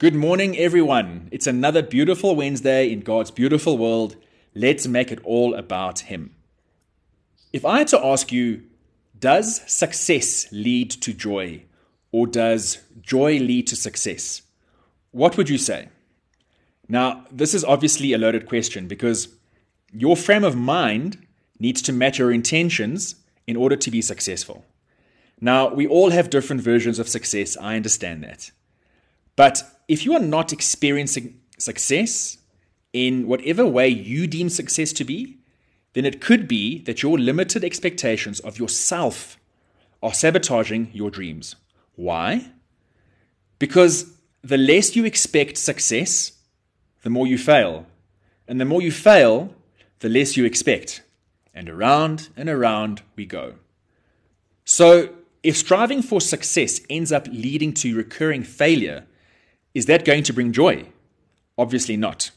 Good morning, everyone. It's another beautiful Wednesday in God's beautiful world. Let's make it all about Him. If I had to ask you, does success lead to joy or does joy lead to success? What would you say? Now, this is obviously a loaded question because your frame of mind needs to match your intentions in order to be successful. Now, we all have different versions of success, I understand that. But if you are not experiencing success in whatever way you deem success to be, then it could be that your limited expectations of yourself are sabotaging your dreams. Why? Because the less you expect success, the more you fail. And the more you fail, the less you expect. And around and around we go. So, if striving for success ends up leading to recurring failure, is that going to bring joy? Obviously not.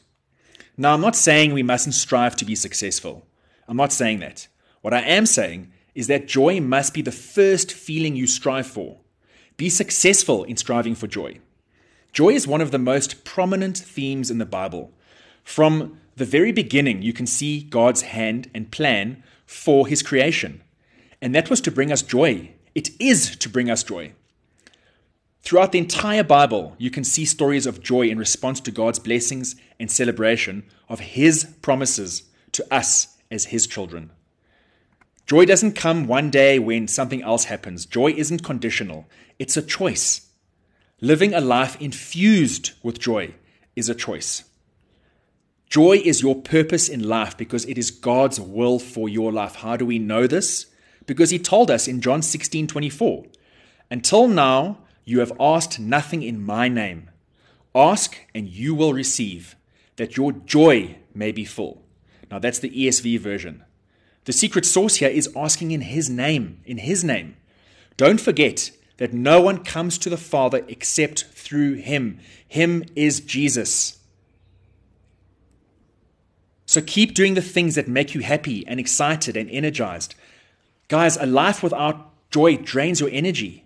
Now, I'm not saying we mustn't strive to be successful. I'm not saying that. What I am saying is that joy must be the first feeling you strive for. Be successful in striving for joy. Joy is one of the most prominent themes in the Bible. From the very beginning, you can see God's hand and plan for his creation. And that was to bring us joy. It is to bring us joy. Throughout the entire Bible, you can see stories of joy in response to God's blessings and celebration of His promises to us as His children. Joy doesn't come one day when something else happens. Joy isn't conditional, it's a choice. Living a life infused with joy is a choice. Joy is your purpose in life because it is God's will for your life. How do we know this? Because He told us in John 16 24, Until now, you have asked nothing in my name. Ask and you will receive, that your joy may be full. Now that's the ESV version. The secret sauce here is asking in his name, in his name. Don't forget that no one comes to the Father except through him. Him is Jesus. So keep doing the things that make you happy and excited and energized. Guys, a life without joy drains your energy.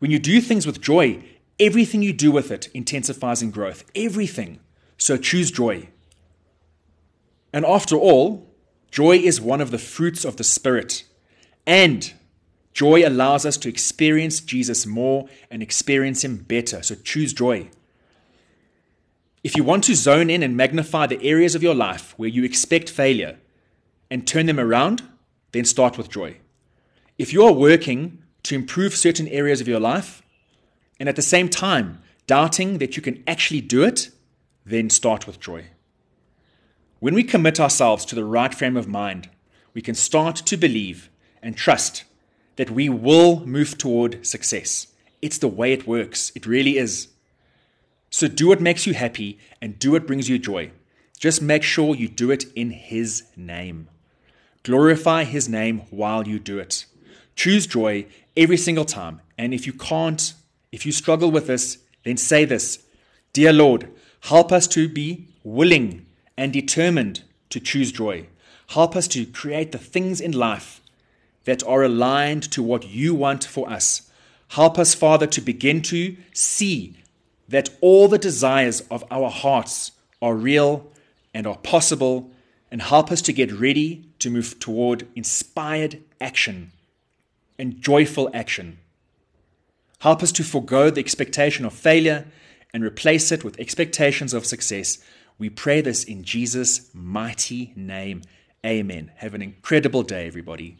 When you do things with joy, everything you do with it intensifies in growth. Everything. So choose joy. And after all, joy is one of the fruits of the Spirit. And joy allows us to experience Jesus more and experience Him better. So choose joy. If you want to zone in and magnify the areas of your life where you expect failure and turn them around, then start with joy. If you are working to improve certain areas of your life, and at the same time, doubting that you can actually do it, then start with joy. When we commit ourselves to the right frame of mind, we can start to believe and trust that we will move toward success. It's the way it works, it really is. So do what makes you happy and do what brings you joy. Just make sure you do it in His name. Glorify His name while you do it. Choose joy every single time. And if you can't, if you struggle with this, then say this Dear Lord, help us to be willing and determined to choose joy. Help us to create the things in life that are aligned to what you want for us. Help us, Father, to begin to see that all the desires of our hearts are real and are possible, and help us to get ready to move toward inspired action and joyful action. Help us to forego the expectation of failure and replace it with expectations of success. We pray this in Jesus' mighty name. Amen. Have an incredible day, everybody.